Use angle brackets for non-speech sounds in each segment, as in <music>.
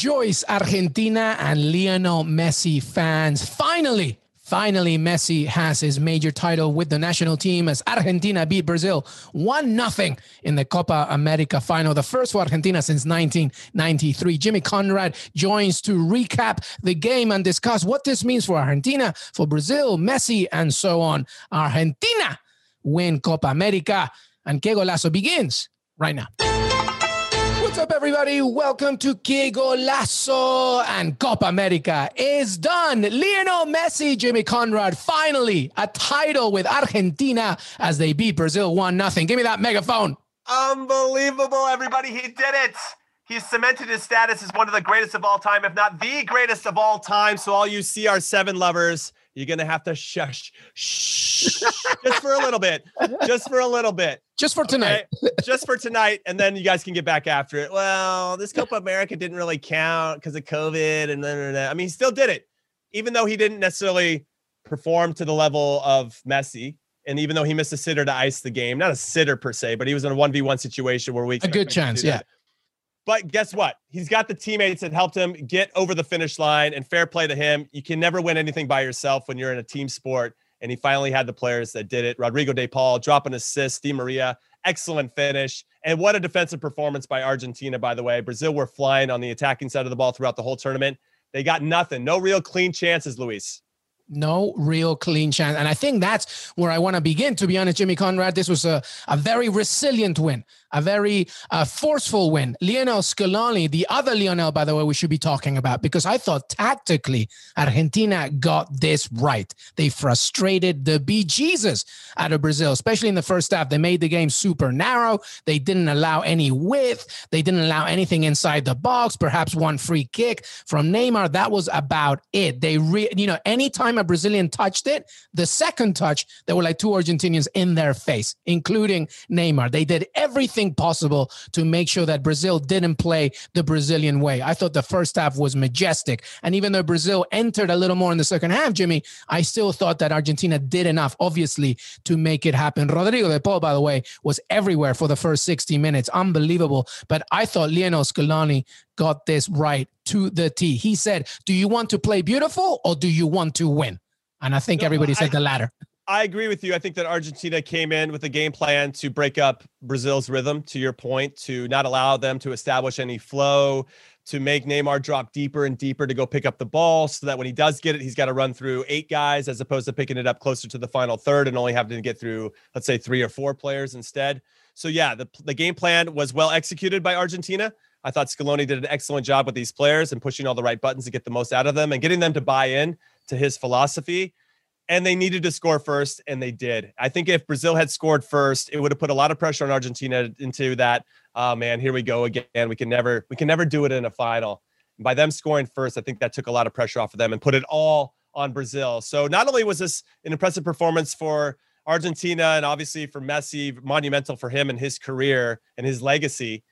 Rejoice, Argentina and Lionel Messi fans. Finally, Finally, Messi has his major title with the national team as Argentina beat Brazil 1 0 in the Copa America final, the first for Argentina since 1993. Jimmy Conrad joins to recap the game and discuss what this means for Argentina, for Brazil, Messi, and so on. Argentina win Copa America, and Que Golazo begins right now. Up, everybody? Welcome to Que Golazo and Copa America is done. Lionel Messi, Jimmy Conrad, finally a title with Argentina as they beat Brazil 1 0. Give me that megaphone. Unbelievable, everybody. He did it. He's cemented his status as one of the greatest of all time, if not the greatest of all time. So, all you CR7 lovers, you're going to have to shush, shh, just for a little bit, just for a little bit. Just for tonight. Okay? just for tonight. And then you guys can get back after it. Well, this Copa America didn't really count because of COVID. And then, I mean, he still did it, even though he didn't necessarily perform to the level of Messi. And even though he missed a sitter to ice the game, not a sitter per se, but he was in a 1v1 situation where we a good chance. Yeah. But guess what? He's got the teammates that helped him get over the finish line and fair play to him. You can never win anything by yourself when you're in a team sport. And he finally had the players that did it. Rodrigo De Paul drop an assist, Di Maria, excellent finish. And what a defensive performance by Argentina, by the way. Brazil were flying on the attacking side of the ball throughout the whole tournament. They got nothing, no real clean chances, Luis no real clean chance. And I think that's where I want to begin, to be honest, Jimmy Conrad. This was a, a very resilient win, a very uh, forceful win. Lionel Scaloni, the other Lionel, by the way, we should be talking about, because I thought tactically Argentina got this right. They frustrated the bejesus out of Brazil, especially in the first half. They made the game super narrow. They didn't allow any width. They didn't allow anything inside the box, perhaps one free kick from Neymar. That was about it. They, re- you know, anytime a Brazilian touched it, the second touch, there were like two Argentinians in their face, including Neymar. They did everything possible to make sure that Brazil didn't play the Brazilian way. I thought the first half was majestic. And even though Brazil entered a little more in the second half, Jimmy, I still thought that Argentina did enough, obviously, to make it happen. Rodrigo de Paul, by the way, was everywhere for the first 60 minutes. Unbelievable. But I thought Lionel Scaloni got this right to the T. He said, Do you want to play beautiful or do you want to win? And I think no, everybody said I, the latter. I agree with you. I think that Argentina came in with a game plan to break up Brazil's rhythm, to your point, to not allow them to establish any flow, to make Neymar drop deeper and deeper to go pick up the ball so that when he does get it, he's got to run through eight guys as opposed to picking it up closer to the final third and only having to get through, let's say, three or four players instead. So, yeah, the, the game plan was well executed by Argentina. I thought Scaloni did an excellent job with these players and pushing all the right buttons to get the most out of them and getting them to buy in to his philosophy. And they needed to score first, and they did. I think if Brazil had scored first, it would have put a lot of pressure on Argentina into that. Oh man, here we go again. We can never, we can never do it in a final. And by them scoring first, I think that took a lot of pressure off of them and put it all on Brazil. So not only was this an impressive performance for Argentina and obviously for Messi, monumental for him and his career and his legacy,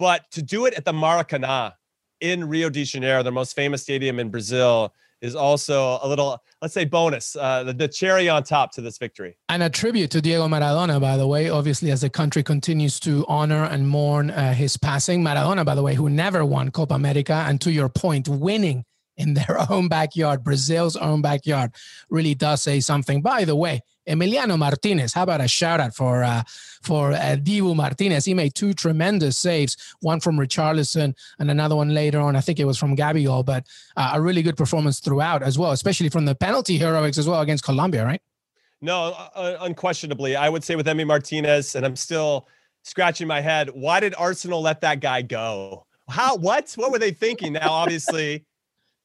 but to do it at the Maracanã in Rio de Janeiro, the most famous stadium in Brazil, is also a little, let's say, bonus, uh, the, the, cherry on top to this victory. And a tribute to Diego Maradona, by the way, obviously, as the country continues to honor and mourn uh, his passing. Maradona, by the way, who never won Copa America, and to your point, winning in their <laughs> own backyard, Brazil's own backyard, really does say something. By the way, Emiliano Martinez, how about a shout out for uh, for uh, Martinez? He made two tremendous saves, one from Richarlison and another one later on. I think it was from Gabigol, but uh, a really good performance throughout as well, especially from the penalty heroics as well against Colombia, right? No, uh, uh, unquestionably, I would say with Emi Martinez, and I'm still scratching my head. Why did Arsenal let that guy go? How? What? What were they thinking? Now, obviously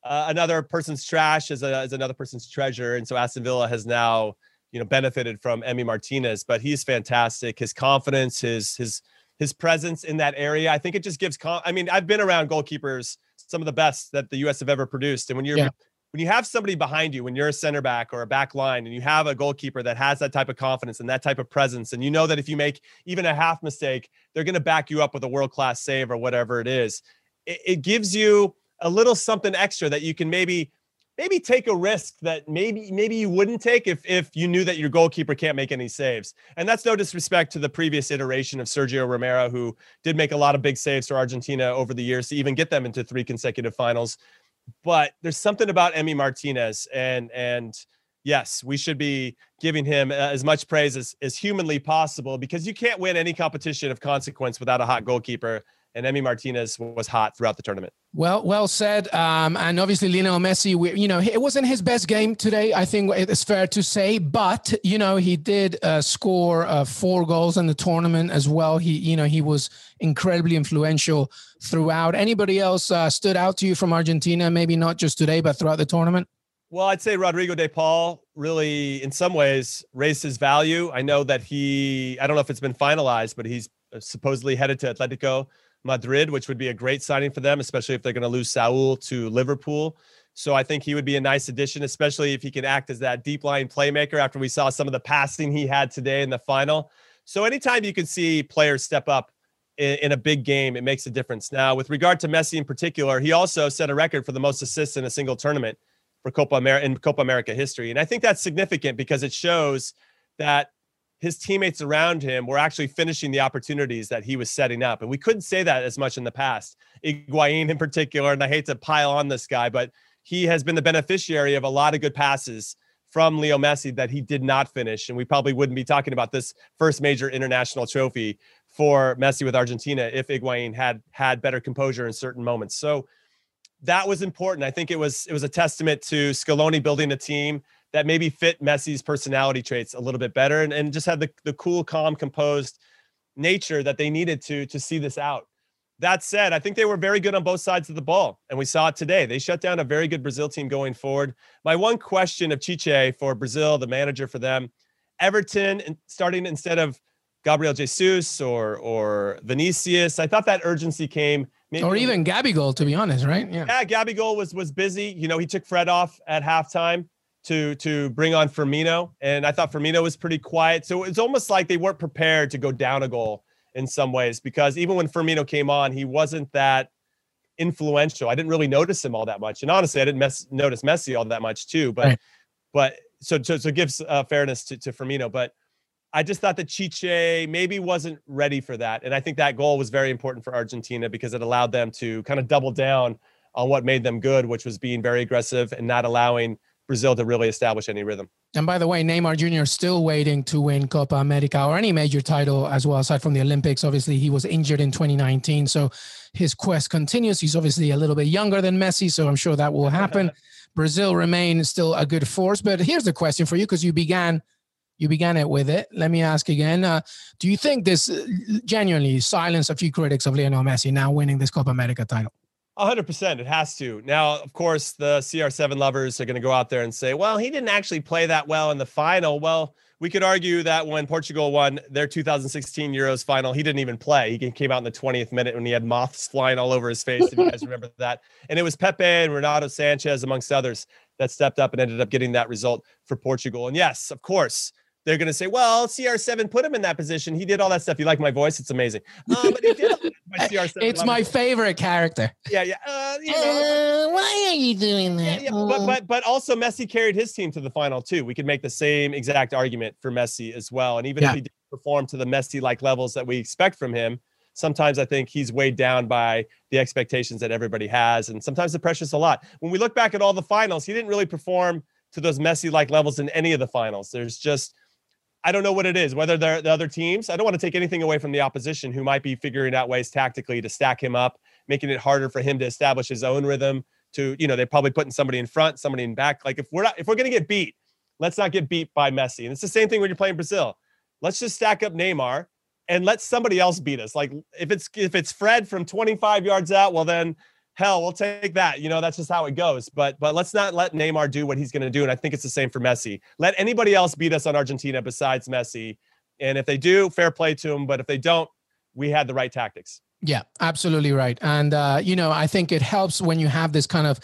uh, another person's trash is, a, is another person's treasure. And so Aston Villa has now, you know, benefited from Emi Martinez, but he's fantastic. His confidence, his his his presence in that area, I think it just gives. I mean, I've been around goalkeepers, some of the best that the U.S. have ever produced, and when you're yeah. when you have somebody behind you, when you're a center back or a back line, and you have a goalkeeper that has that type of confidence and that type of presence, and you know that if you make even a half mistake, they're going to back you up with a world class save or whatever it is. It, it gives you a little something extra that you can maybe maybe take a risk that maybe maybe you wouldn't take if if you knew that your goalkeeper can't make any saves. And that's no disrespect to the previous iteration of Sergio Romero, who did make a lot of big saves for Argentina over the years to even get them into three consecutive finals. But there's something about Emi Martinez, and and yes, we should be giving him uh, as much praise as, as humanly possible because you can't win any competition of consequence without a hot goalkeeper and Emi Martinez was hot throughout the tournament. Well, well said. Um, and obviously, Lionel Messi, we, you know, it wasn't his best game today. I think it's fair to say, but you know, he did uh, score uh, four goals in the tournament as well. He, you know, he was incredibly influential throughout. Anybody else uh, stood out to you from Argentina? Maybe not just today, but throughout the tournament. Well, I'd say Rodrigo de Paul really, in some ways, raised his value. I know that he, I don't know if it's been finalized, but he's uh, supposedly headed to Atletico Madrid, which would be a great signing for them, especially if they're going to lose Saul to Liverpool. So I think he would be a nice addition, especially if he can act as that deep line playmaker after we saw some of the passing he had today in the final. So anytime you can see players step up in, in, a big game, it makes a difference. Now, with regard to Messi in particular, he also set a record for the most assists in a single tournament for Copa America in Copa America history. And I think that's significant because it shows that his teammates around him were actually finishing the opportunities that he was setting up. And we couldn't say that as much in the past. Higuain in particular, and I hate to pile on this guy, but he has been the beneficiary of a lot of good passes from Leo Messi that he did not finish. And we probably wouldn't be talking about this first major international trophy for Messi with Argentina if Higuain had had better composure in certain moments. So that was important. I think it was it was a testament to Scaloni building a team that maybe fit Messi's personality traits a little bit better and, and just had the, the cool, calm, composed nature that they needed to to see this out. That said, I think they were very good on both sides of the ball, and we saw it today. They shut down a very good Brazil team going forward. My one question of Tite for Brazil, the manager for them, Everton starting instead of Gabriel Jesus or or Vinicius. I thought that urgency came. Maybe or even Gabigol, to be honest, right? Yeah. Yeah, Gabigol was was busy. You know, he took Fred off at halftime to to bring on Firmino, and I thought Firmino was pretty quiet. So it's almost like they weren't prepared to go down a goal in some ways because even when Firmino came on, he wasn't that influential. I didn't really notice him all that much, and honestly, I didn't mess, notice Messi all that much too. But right. but so so so gives uh, fairness to, to Firmino, but. I just thought that Tite maybe wasn't ready for that. And I think that goal was very important for Argentina because it allowed them to kind of double down on what made them good, which was being very aggressive and not allowing Brazil to really establish any rhythm. And by the way, Neymar Jr. is still waiting to win Copa America or any major title as well, aside from the Olympics. Obviously, he was injured in 2019. So his quest continues. He's obviously a little bit younger than Messi. So I'm sure that will happen. <laughs> Brazil remains still a good force. But here's the question for you because you began. You began it with it. Let me ask again. Uh, do you think this uh, genuinely silenced a few critics of Lionel Messi now winning this Copa America title? Hundred percent. It has to. Now, of course, the CR7 lovers are going to go out there and say, well, he didn't actually play that well in the final. Well, we could argue that when Portugal won their 2016 Euros final, he didn't even play. He came out in the 20th minute when he had moths flying all over his face. if you guys <laughs> remember that. And it was Pepe and Renato Sanches amongst others, that stepped up and ended up getting that result for Portugal. And yes, of course, they're going to say, well, CR7 put him in that position. He did all that stuff. You like my voice? It's amazing. Uh, but he did my <laughs> CR7. It's my favorite character. Yeah, yeah. Uh, you know, uh, why are you doing that? Yeah, yeah. But, but, but also Messi carried his team to the final too. We could make the same exact argument for Messi as well. And even yeah. if he didn't perform to the Messi-like levels that we expect from him, sometimes I think he's weighed down by the expectations that everybody has. And sometimes the pressure's a lot. When we look back at all the finals, he didn't really perform to those Messi-like levels in any of the finals. There's just – I don't know what it is, whether they're the other teams. I don't want to take anything away from the opposition who might be figuring out ways tactically to stack him up, making it harder for him to establish his own rhythm. To, you know, they're probably putting somebody in front, somebody in back. Like if we're not, if we're to get beat, let's not get beat by Messi. And it's the same thing when you're playing Brazil. Let's just stack up Neymar and let somebody else beat us. Like if it's if it's Fred from 25 yards out, well then hell, we'll take that. You know, that's just how it goes. But but let's not let Neymar do what he's going to do. And I think it's the same for Messi. Let anybody else beat us on Argentina besides Messi. And if they do, fair play to them. But if they don't, we had the right tactics. Yeah, absolutely right. And uh, you know, I think it helps when you have this kind of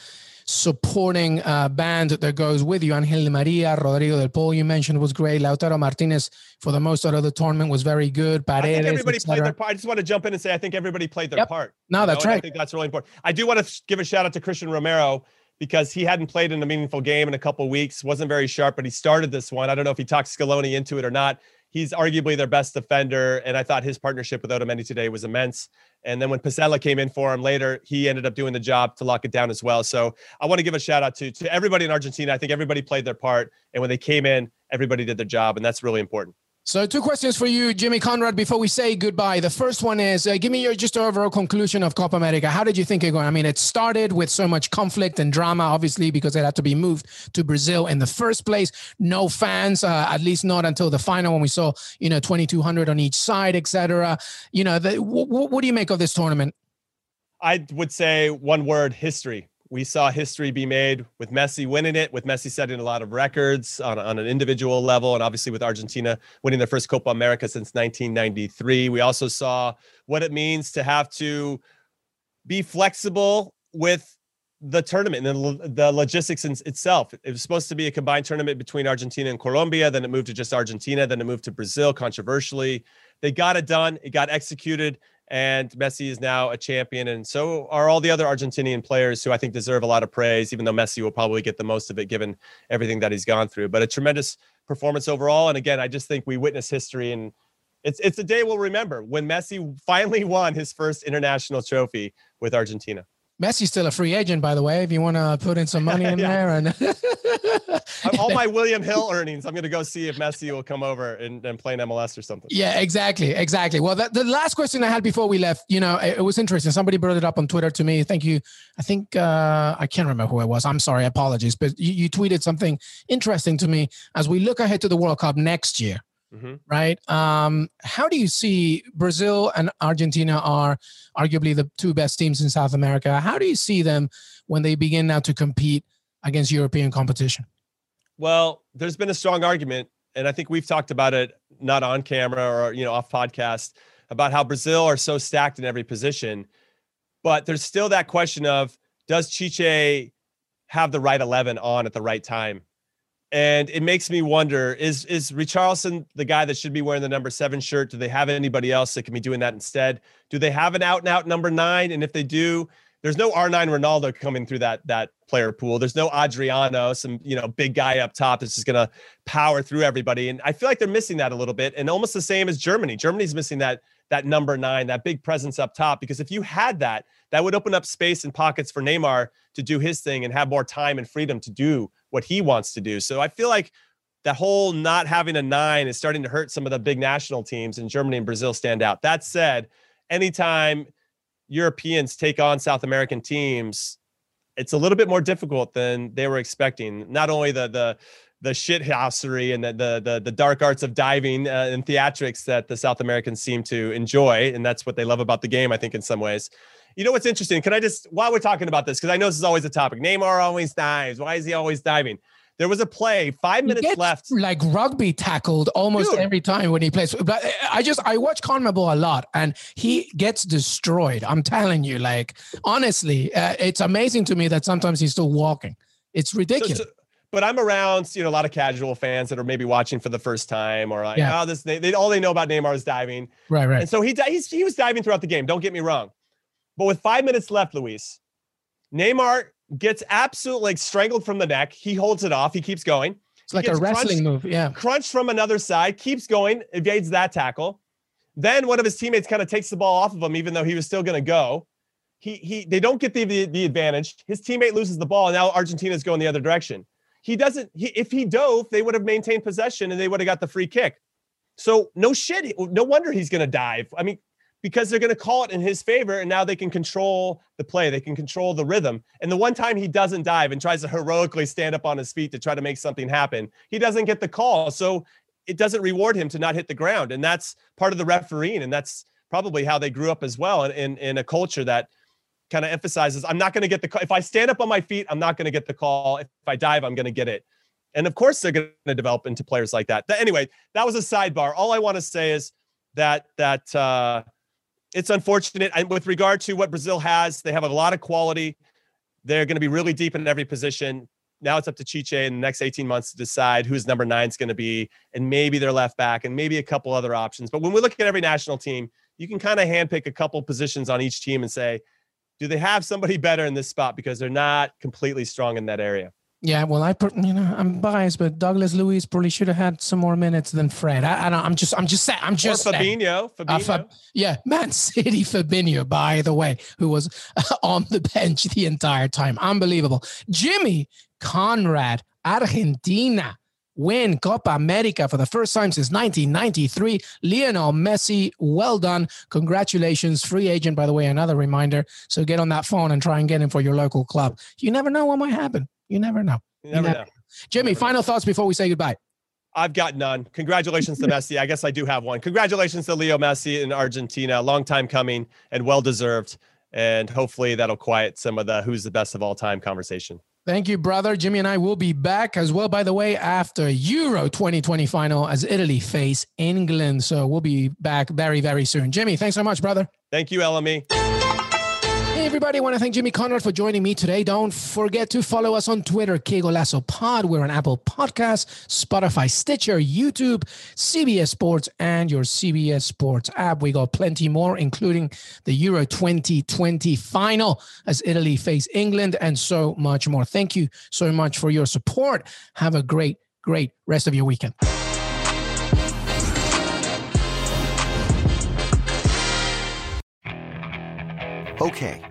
supporting uh, band that goes with you. Angel Maria, Rodrigo De Paul, you mentioned was great. Lautaro Martinez, for the most out of the tournament, was very good. Paredes, I think everybody played their part. I just want to jump in and say I think everybody played their yep. part. No, that's know? right. I think that's really important. I do want to give a shout out to Cristian Romero because he hadn't played in a meaningful game in a couple weeks, wasn't very sharp, but he started this one. I don't know if he talked Scaloni into it or not. He's arguably their best defender, and I thought his partnership with Otamendi today was immense. And then when Pezzella came in for him later, he ended up doing the job to lock it down as well. So I want to give a shout out to to everybody in Argentina. I think everybody played their part, and when they came in, everybody did their job, and that's really important. So, two questions for you, Jimmy Conrad, before we say goodbye. The first one is uh, give me your just overall conclusion of Copa America. How did you think it going? I mean, it started with so much conflict and drama, obviously, because it had to be moved to Brazil in the first place. No fans, uh, at least not until the final when we saw, you know, 2,200 on each side, etc. You know, the, w- w- what do you make of this tournament? I would say one word history we saw history be made with Messi winning it, with Messi setting a lot of records on, on an individual level, and obviously with Argentina winning their first Copa America since 1993. We also saw what it means to have to be flexible with the tournament and the, logistics in, itself. It was supposed to be a combined tournament between Argentina and Colombia. Then it moved to just Argentina. Then it moved to Brazil, controversially. They got it done. It got executed and Messi is now a champion, and so are all the other Argentinian players who I think deserve a lot of praise. Even though Messi will probably get the most of it given everything that he's gone through, but a tremendous performance overall. And again, I just think we witness history, and it's it's a day we'll remember when Messi finally <laughs> won his first international trophy with Argentina. Messi's still a free agent, by the way. If you want to put in some money <laughs> in there, and <laughs> all my <laughs> William Hill earnings, I'm going to go see if Messi will come over and, and play in MLS or something. Yeah, exactly, exactly. Well, the, the last question I had before we left, you know, it, it, was interesting. Somebody brought it up on Twitter to me. Thank you. I think uh, I can't remember who it was. I'm sorry, apologies, but you, you tweeted something interesting to me as we look ahead to the World Cup next year. Mm-hmm. Right. Um, how do you see Brazil and Argentina are arguably the two best teams in South America? How do you see them when they begin now to compete against European competition? Well, there's been a strong argument, and I think we've talked about it not on camera or you know off podcast about how Brazil are so stacked in every position, but there's still that question of does Tite have the right 11 on at the right time? And it makes me wonder: is is Richarlison the guy that should be wearing the number seven shirt? Do they have anybody else that can be doing that instead? Do they have an out and out number nine? And if they do, there's no R9 Ronaldo coming through that that player pool. There's no Adriano, some you know big guy up top that's just gonna power through everybody. And I feel like they're missing that a little bit. And almost the same as Germany. Germany's missing that that number nine, that big presence up top. Because if you had that, that would open up space and pockets for Neymar to do his thing and have more time and freedom to do what he wants to do. So I feel like that whole not having a nine is starting to hurt some of the big national teams, and Germany and Brazil stand out. That said, anytime Europeans take on South American teams, it's a little bit more difficult than they were expecting. Not only the the the shithousery and the, the the the dark arts of diving uh, and theatrics that the South Americans seem to enjoy, and that's what they love about the game. I think in some ways. You know what's interesting? Can I just while we're talking about this, because I know this is always a topic. Neymar always dives. Why is he always diving? There was a play, five minutes left. Like rugby tackled almost Dude. every time when he plays. But I just I watch CONMEBOL a lot, and he gets destroyed. I'm telling you, like honestly, uh, it's amazing to me that sometimes he's still walking. It's ridiculous. So, so, but I'm around, you know, a lot of casual fans that are maybe watching for the first time or like, yeah. oh, this they, they all they know about Neymar is diving. Right, right. And so he he's, he was diving throughout the game. Don't get me wrong, but with five minutes left, Luis, Neymar gets absolutely like strangled from the neck. He holds it off. He keeps going. It's like a wrestling crunched, move. Yeah. Crunched from another side, keeps going, evades that tackle. Then one of his teammates kind of takes the ball off of him, even though he was still going to go. He he they don't get the, the, the advantage. His teammate loses the ball, and now Argentina's going the other direction. He doesn't. He, if he dove, they would have maintained possession and they would have got the free kick. So no shit. No wonder he's going to dive. I mean, because they're going to call it in his favor and now they can control the play they can control the rhythm. And the one time he doesn't dive and tries to heroically stand up on his feet to try to make something happen he doesn't get the call. So it doesn't reward him to not hit the ground and that's part of the refereeing and that's probably how they grew up as well in, in, in a culture that kind of emphasizes i'm not going to get the call if i stand up on my feet i'm not going to get the call. If i dive i'm going to get it. And of course they're going to develop into players like that. Anyway that was a sidebar. All i want to say is that that uh it's unfortunate. And with regard to what Brazil has, they have a lot of quality. They're going to be really deep in every position. Now it's up to Tite in the next 18 months to decide who's number nine is going to be, and maybe their left back, and maybe a couple other options. But when we look at every national team, you can kind of handpick a couple positions on each team and say, do they have somebody <laughs> better in this spot because they're not completely strong in that area? Yeah, well, I you know I'm biased, but Douglas Luiz probably should have had some more minutes than Fred. I, I don't. I'm just. I'm just saying. I'm just. Or Fabinho. Fabinho. Uh, Fab, yeah, Man City <laughs> Fabinho, by the way, who was <laughs> on the bench the entire time. Unbelievable. Jimmy Conrad, Argentina win Copa America for the first time since 1993. Lionel Messi, well done. Congratulations. Free agent, by the way, another reminder. So get on that phone and try and get him for your local club. You never know what might happen. You never know. You never, you never know. Jimmy, never final know. thoughts before we say goodbye. I've got none. Congratulations to <laughs> Messi. I guess I do have one. Congratulations to Leo Messi in Argentina. Long time coming and well deserved. And hopefully that'll quiet some of the who's the best of all time conversation. Thank you, brother. Jimmy and I will be back as well, by the way, after Euro 2020 final as Italy face England. So we'll be back very, very soon. Jimmy, thanks so much, brother. Thank you, LME. Hey, everybody. I want to thank Jimmy Conrad for joining me today. Don't forget to follow us on Twitter, QueGolazo Pod. We're on Apple Podcasts, Spotify, Stitcher, YouTube, CBS Sports, and your CBS Sports app. We got plenty more, including the Euro 2020 final as Italy face England and so much more. Thank you so much for your support. Have a great, great rest of your weekend. Okay.